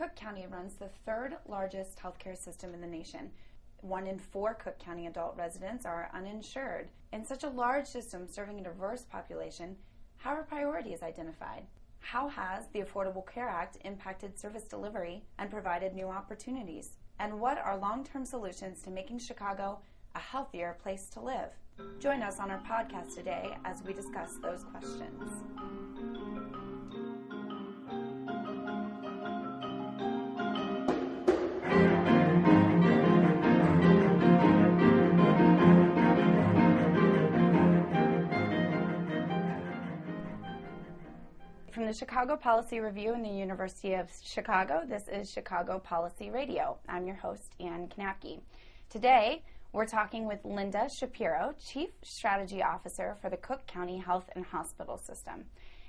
Cook County runs the third largest healthcare system in the nation. One in four Cook County adult residents are uninsured. In such a large system serving a diverse population, how are priorities identified? How has the Affordable Care Act impacted service delivery and provided new opportunities? And what are long term solutions to making Chicago a healthier place to live? Join us on our podcast today as we discuss those questions. The Chicago Policy Review and the University of Chicago, this is Chicago Policy Radio. I'm your host, Ann Knapke. Today, we're talking with Linda Shapiro, Chief Strategy Officer for the Cook County Health and Hospital System.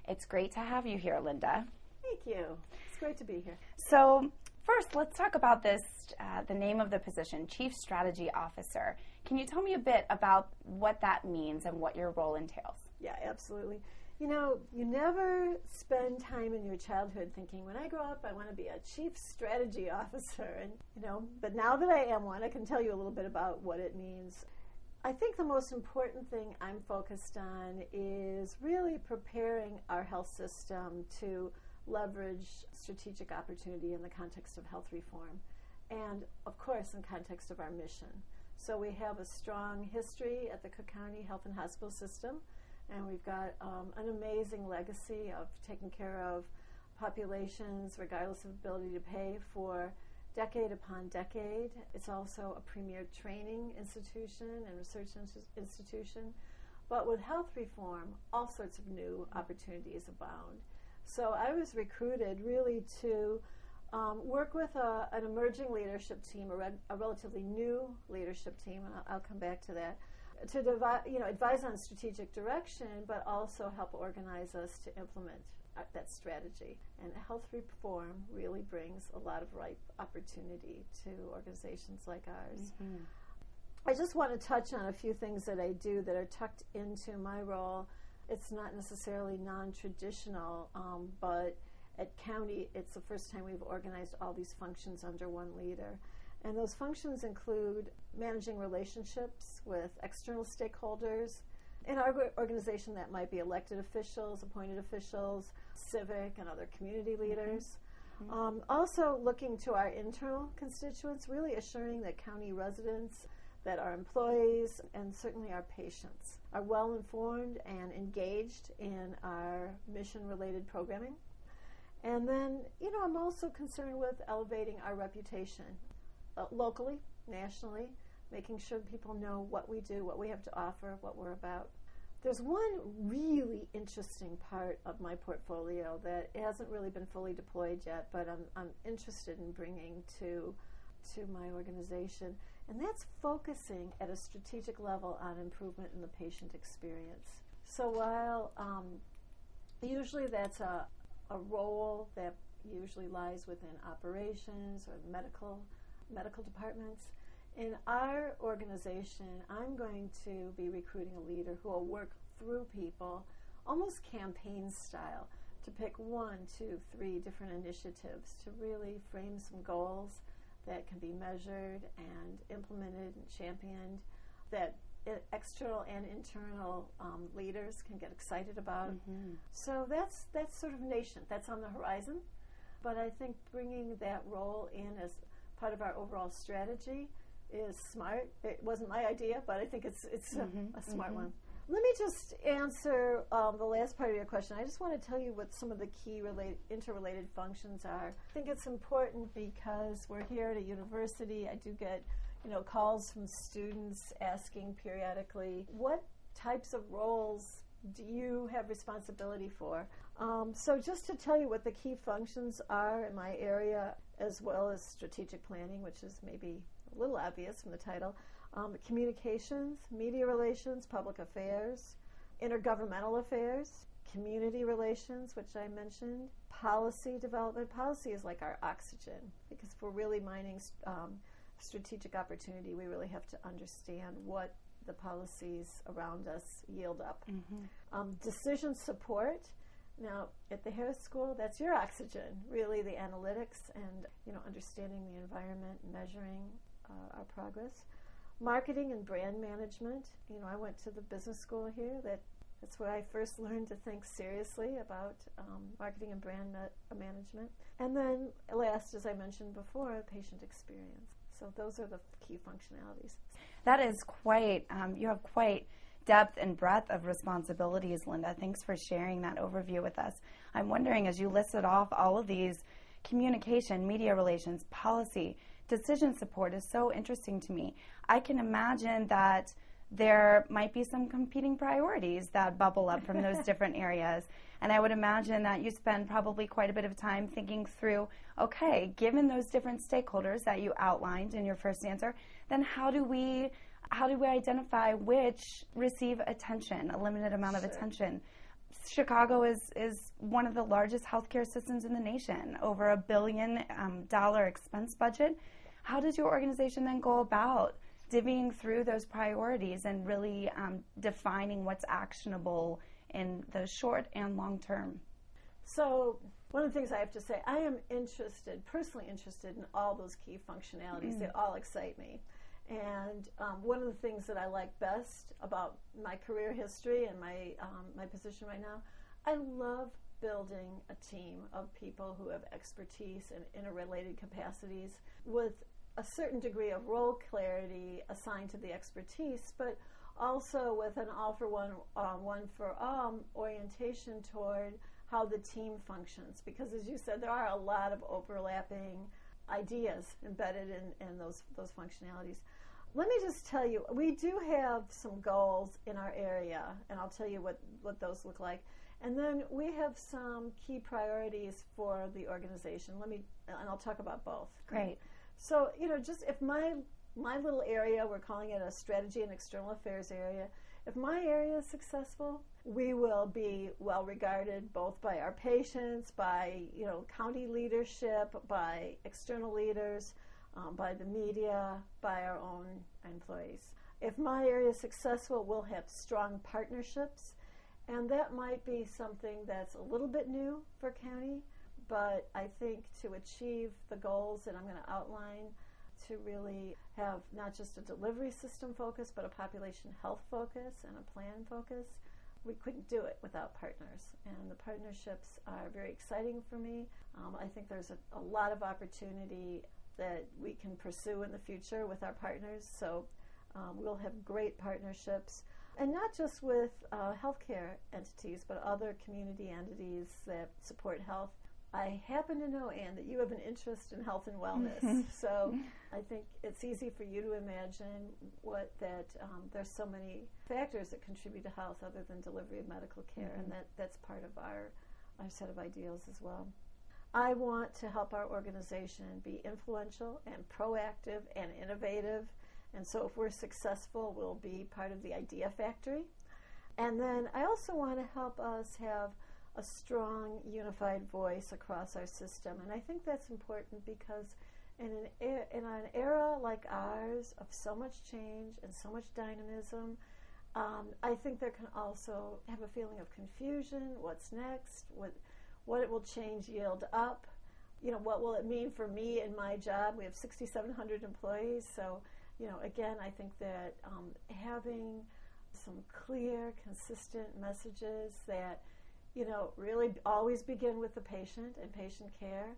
It's great to have you here, Linda. Thank you. It's great to be here. So, first, let's talk about this uh, the name of the position, Chief Strategy Officer. Can you tell me a bit about what that means and what your role entails? Yeah, absolutely. You know, you never spend time in your childhood thinking, when I grow up, I want to be a chief strategy officer. And, you know, but now that I am one, I can tell you a little bit about what it means. I think the most important thing I'm focused on is really preparing our health system to leverage strategic opportunity in the context of health reform and, of course, in context of our mission. So we have a strong history at the Cook County Health and Hospital System and we've got um, an amazing legacy of taking care of populations, regardless of ability to pay, for decade upon decade. It's also a premier training institution and research institution. But with health reform, all sorts of new opportunities abound. So I was recruited really to um, work with a, an emerging leadership team, a, re- a, relatively new leadership team, and I'll, I'll come back to that to devi- you know advise on strategic direction, but also help organize us to implement uh, that strategy. And health reform really brings a lot of ripe opportunity to organizations like ours. Mm-hmm. I just want to touch on a few things that I do that are tucked into my role. It's not necessarily non traditional, um, but at county, it's the first time we've organized all these functions under one leader. And those functions include managing relationships with external stakeholders. In our organization, that might be elected officials, appointed officials, civic and other community mm-hmm. leaders. Mm-hmm. Um, also, looking to our internal constituents, really assuring that county residents, that our employees, and certainly our patients are well informed and engaged in our mission related programming. And then, you know, I'm also concerned with elevating our reputation uh, locally, nationally, making sure people know what we do, what we have to offer, what we're about. There's one really interesting part of my portfolio that hasn't really been fully deployed yet, but I'm, I'm interested in bringing to to my organization, and that's focusing at a strategic level on improvement in the patient experience. So while um, usually that's a, a role that usually lies within operations or medical medical departments. In our organization, I'm going to be recruiting a leader who will work through people almost campaign style to pick one, two, three different initiatives to really frame some goals that can be measured and implemented and championed that external and internal um, leaders can get excited about. Mm-hmm. So that's that's sort of nascent. That's on the horizon. But I think bringing that role in as part of our overall strategy is smart. It wasn't my idea, but I think it's it's mm-hmm, a, a, smart mm-hmm. one. Let me just answer um, the last part of your question. I just want to tell you what some of the key relate, interrelated functions are. I think it's important because we're here at a university. I do get you know calls from students asking periodically what types of roles do you have responsibility for? Um, so, just to tell you what the key functions are in my area, as well as strategic planning, which is maybe a little obvious from the title, um, communications, media relations, public affairs, intergovernmental affairs, community relations, which I mentioned, policy development. Policy is like our oxygen because if we're really mining um, strategic opportunity, we really have to understand what the policies around us yield up. Mm-hmm. Um, decision support Now, at the Harris School, that's your oxygen, really the analytics and you know understanding the environment, measuring uh, our progress. Marketing and brand management. You know, I went to the business school here. That that's where I first learned to think seriously about um, marketing and brand ma- management. And then, last, as I mentioned before, patient experience. So those are the key functionalities. That is quite. Um, you have quite depth and breadth of responsibilities, Linda. Thanks for sharing that overview with us. I'm wondering, as you listed off all of these communication, media relations, policy, decision support is so interesting to me. I can imagine that there might be some competing priorities that bubble up from those different areas. And I would imagine that you spend probably quite a bit of time thinking through okay, given those different stakeholders that you outlined in your first answer, then how do we how do we identify which receive attention, a limited amount of attention? Chicago is, is one of the largest healthcare systems in the nation, over a billion um, dollar expense budget. How does your organization then go about divvying through those priorities and really um, defining what's actionable in the short and long term? So, one of the things I have to say, I am interested, personally interested in all those key functionalities. Mm. They all excite me. And um, one of the things that I like best about my career history and my um, my position right now, I love building a team of people who have expertise and interrelated capacities with a certain degree of role clarity assigned to the expertise, but also with an all for one, uh, one for all orientation toward how the team functions. Because as you said, there are a lot of overlapping ideas embedded in, in those, those functionalities. Let me just tell you, we do have some goals in our area, and I'll tell you what, what those look like. And then we have some key priorities for the organization. Let me, and I'll talk about both. Great. So, you know, just if my my little area, we're calling it a strategy and external affairs area, if my area is successful, we will be well regarded both by our patients, by you know county leadership, by external leaders, um, by the media, by our own employees. If my area is successful, we'll have strong partnerships, and that might be something that's a little bit new for county. But I think to achieve the goals that I'm going to outline, to really have not just a delivery system focus, but a population health focus and a plan focus, we couldn't do it without partners. And the partnerships are very exciting for me. Um, I think there's a, a, lot of opportunity that we can pursue in the future with our partners. So um, we'll have great partnerships. And not just with uh, healthcare entities, but other community entities that support health. I happen to know, Ann, that you have an interest in health and wellness. Mm-hmm. so I think it's easy for you to imagine what that um, there's so many factors that contribute to health other than delivery of medical care, mm-hmm. and that that's part of our our set of ideals as well. I want to help our organization be influential and proactive and innovative. And so, if we're successful, we'll be part of the Idea Factory. And then I also want to help us have a strong, unified voice across our system. And I think that's important because in an, in an era like ours of so much change and so much dynamism, um, I think there can also have a feeling of confusion. What's next? What what it will change yield up. You know, what will it mean for me and my job? We have 6,700 employees, so you know, again, I think that um, having some clear, consistent messages that you know really always begin with the patient and patient care,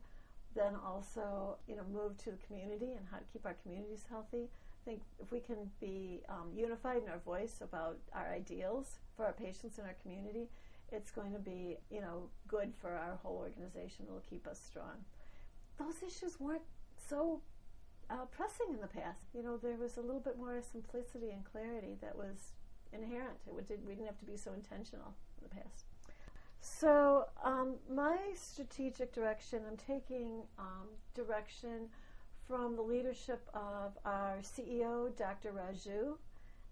then also you know move to the community and how to keep our communities healthy. I think if we can be um, unified in our voice about our ideals for our patients and our community, it's going to be, you know, good for our whole organization. It'll keep us strong. Those issues weren't so uh, pressing in the past. You know, there was a little bit more simplicity and clarity that was inherent. It we didn't have to be so intentional in the past. So, um, my strategic direction, I'm taking um, direction from the leadership of our CEO, Dr. Raju,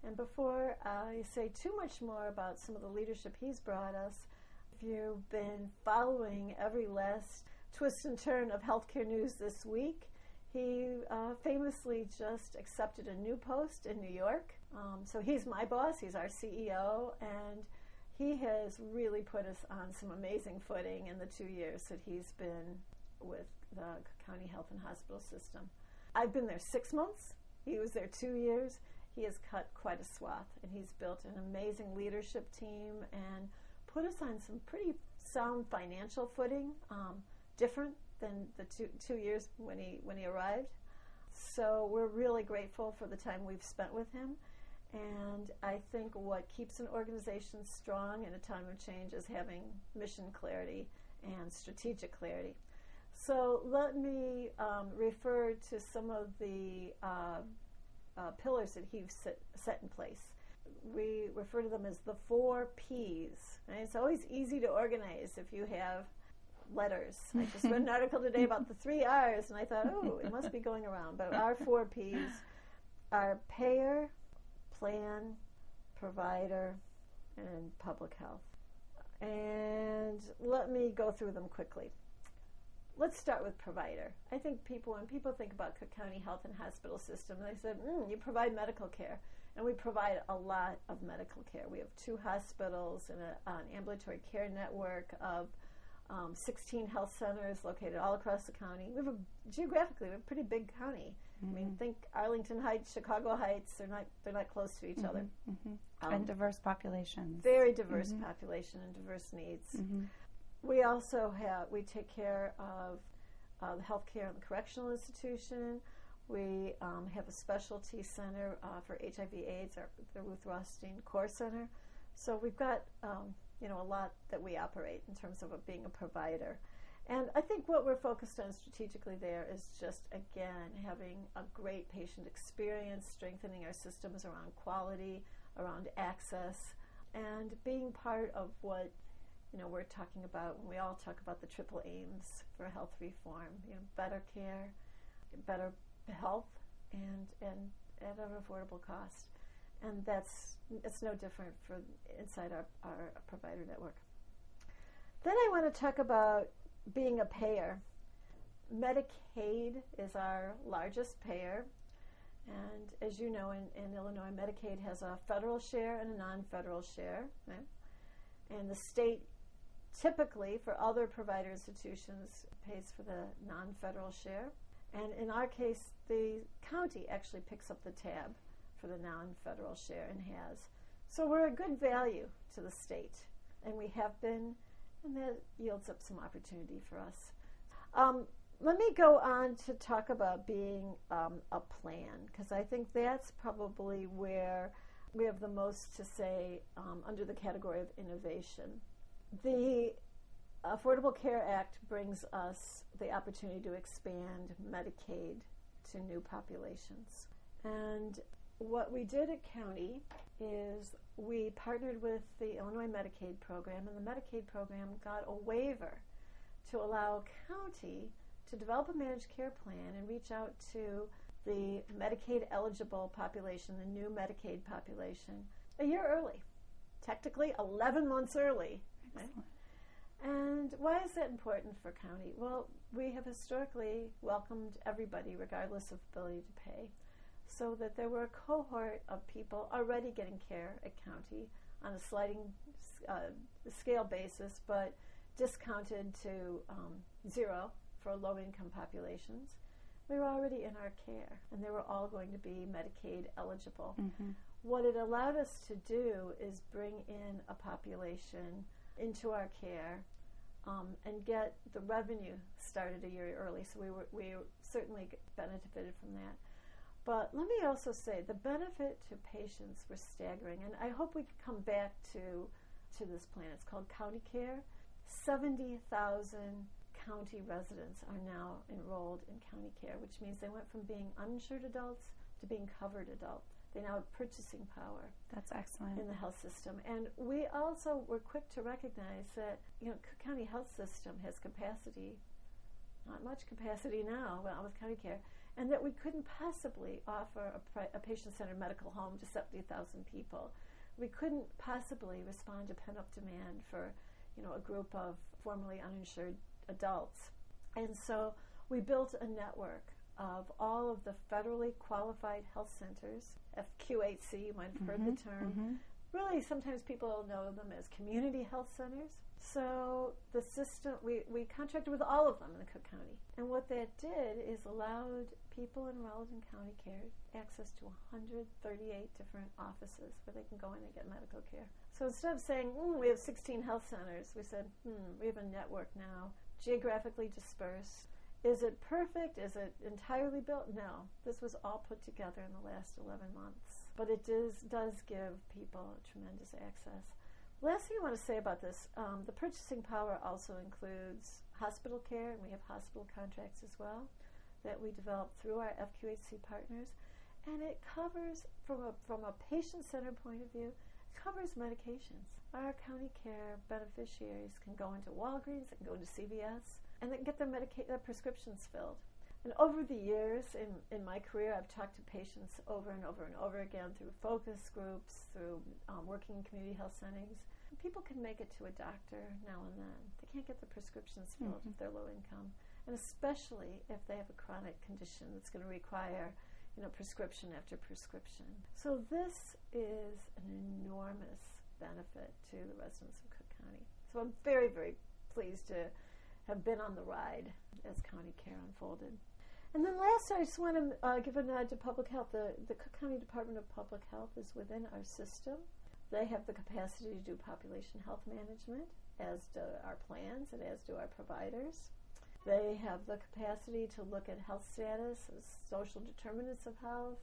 and before I say too much more about some of the leadership he's brought us, if you've been following every last twist and turn of healthcare news this week, he uh, famously just accepted a new post in New York. Um, so he's my boss, he's our CEO, and he has really put us on some amazing footing in the two years that he's been with the County Health and Hospital System. I've been there six months. He was there two years. He has cut quite a swath, and he's built an amazing leadership team and put us on some pretty sound financial footing, um, different than the two two years when he when he arrived. So we're really grateful for the time we've spent with him. And I think what keeps an organization strong in a time of change is having mission clarity and strategic clarity. So let me um, refer to some of the uh, uh, pillars that he's set, set, in place. We refer to them as the four P's. Right? It's always easy to organize if you have letters. I just read an article today about the three R's, and I thought, oh, it must be going around. But our four P's are payer, plan, provider, and public health. And let me go through them quickly. Let's start with provider. I think people, when people think about Cook County Health and Hospital System, they said, mm, you provide medical care. And we provide a lot of medical care. We have two hospitals and a, an ambulatory care network of um, 16 health centers located all across the county. We have a, geographically, we have a pretty big county. Mm-hmm. I mean, mm-hmm. think Arlington Heights, Chicago Heights. They're not they're not close to each mm-hmm. other. Mm-hmm. Um, and diverse populations. Very diverse mm-hmm. population and diverse needs. We also have we take care of uh, the healthcare in the correctional institution. We um, have a specialty center uh, for HIV/AIDS, our, the Ruth Rothstein Core Center. So we've got um, you know a lot that we operate in terms of being a provider. And I think what we're focused on strategically there is just, again, having a great patient experience, strengthening our systems around quality, around access, and being part of what you know we're talking about we all talk about the triple aims for health reform you know better care better health and and at an affordable cost and that's it's no different for inside our, our provider network then i want to talk about being a payer. Medicaid is our largest payer. And as you know, in, in Illinois, Medicaid has a federal share and a non federal share. Right? And the state typically, for other provider institutions, pays for the non federal share. And in our case, the county actually picks up the tab for the non federal share and has. So we're a good value to the state. And we have been and that yields up some opportunity for us. Um, let me go on to talk about being um, a plan because I think that's probably where we have the most to say um, under the category of innovation. The Affordable Care Act brings us the opportunity to expand Medicaid to new populations. And what we did at county is we partnered with the Illinois Medicaid program, and the Medicaid program got a waiver to allow county to develop a managed care plan and reach out to the Medicaid eligible population, the new Medicaid population, a year early. Technically, 11 months early. Right? And why is that important for county? Well, we have historically welcomed everybody, regardless of ability to pay so that there were a cohort of people already getting care at county on a sliding uh, scale basis, but discounted to um, zero for low income populations. We were already in our care, and they were all going to be Medicaid eligible. Mm-hmm. What it allowed us to do is bring in a population into our care um, and get the revenue started a year early. So we were we certainly benefited from that. But let me also say the benefit to patients was staggering, and I hope we can come back to to this plan. It's called County Care. Seventy thousand county residents are now enrolled in county care, which means they went from being uninsured adults to being covered adults. They now have purchasing power. That's excellent in the health system, and we also were quick to recognize that you know Cook County Health System has capacity, not much capacity now well, with county care and that we couldn't possibly offer a, a patient centered medical home to 70,000 people. We couldn't possibly respond to pent up demand for you know, a group of formerly uninsured adults. And so we built a network of all of the federally qualified health centers, FQHC, you might have heard mm-hmm, the term, mm-hmm. really sometimes people know them as community health centers. So the system, we, we contracted with all of them in Cook County. And what that did is allowed people enrolled in county care access to 138 different offices where they can go in and get medical care. So instead of saying, mm, we have 16 health centers, we said, hmm, we have a network now, geographically dispersed. Is it perfect? Is it entirely built? No. This was all put together in the last 11 months. But it does, does give people tremendous access. Last thing I want to say about this um, the purchasing power also includes hospital care, and we have hospital contracts as well that we develop through our FQHC partners. And it covers, from a, from a patient centered point of view, covers medications. Our county care beneficiaries can go into Walgreens, they can go into CVS, and they can get their, medica- their prescriptions filled. And over the years in, in my career, I've talked to patients over and over and over again through focus groups, through um, working in community health settings. People can make it to a doctor now and then. They can't get the prescriptions filled mm-hmm. if they're low income, and especially if they have a chronic condition that's going to require you know, prescription after prescription. So this is an enormous benefit to the residents of Cook County. So I'm very, very pleased to have been on the ride as county care unfolded. And then last, I just want to uh, give a nod to public health. The, the Cook County Department of Public Health is within our system. They have the capacity to do population health management, as do our plans and as do our providers. They have the capacity to look at health status, social determinants of health,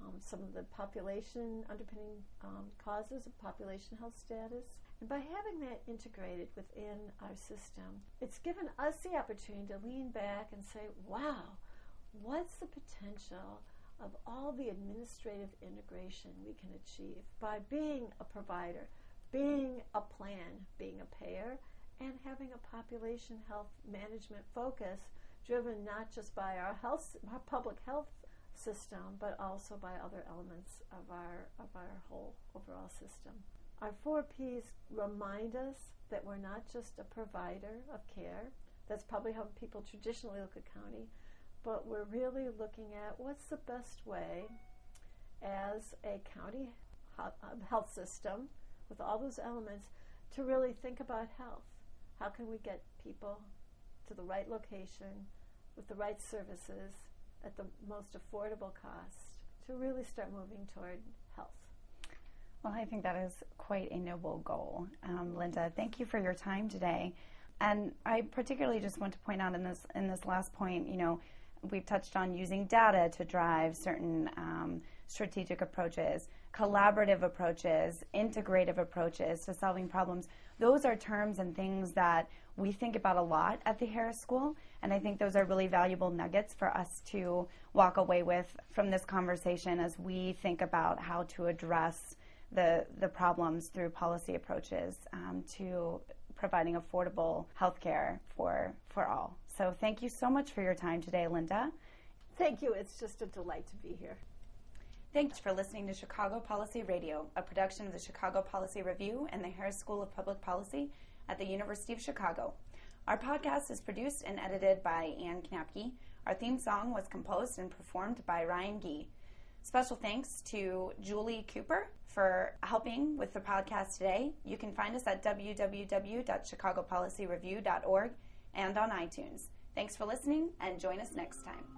um, some of the population underpinning um, causes of population health status. And by having that integrated within our system, it's given us the opportunity to lean back and say, wow, what's the potential of all the administrative integration we can achieve by being a provider, being a plan, being a payer, and having a population health management focus driven not just by our health, our public health system, but also by other elements of our of our whole overall system. Our four P's remind us that we're not just a provider of care. That's probably how people traditionally look at county, but we're really looking at what's the best way as a county uh, health system with all those elements to really think about health. How can we get people to the right location with the right services at the most affordable cost to really start moving toward? Well, I think that is quite a noble goal. Um, Linda, thank you for your time today. And I particularly just want to point out in this in this last point, you know, we've touched on using data to drive certain um, strategic approaches, collaborative approaches, integrative approaches to solving problems. Those are terms and things that we think about a lot at the Harris School, and I think those are really valuable nuggets for us to walk away with from this conversation as we think about how to address the, the problems through policy approaches um, to providing affordable health care for, for all. So thank you so much for your time today, Linda. Thank you. It's just a delight to be here. Thanks for listening to Chicago Policy Radio, a production of the Chicago Policy Review and the Harris School of Public Policy at the University of Chicago. Our podcast is produced and edited by Ann Knapke. Our theme song was composed and performed by Ryan Gee. Special thanks to Julie Cooper for helping with the podcast today. You can find us at www.chicagopolicyreview.org and on iTunes. Thanks for listening and join us next time.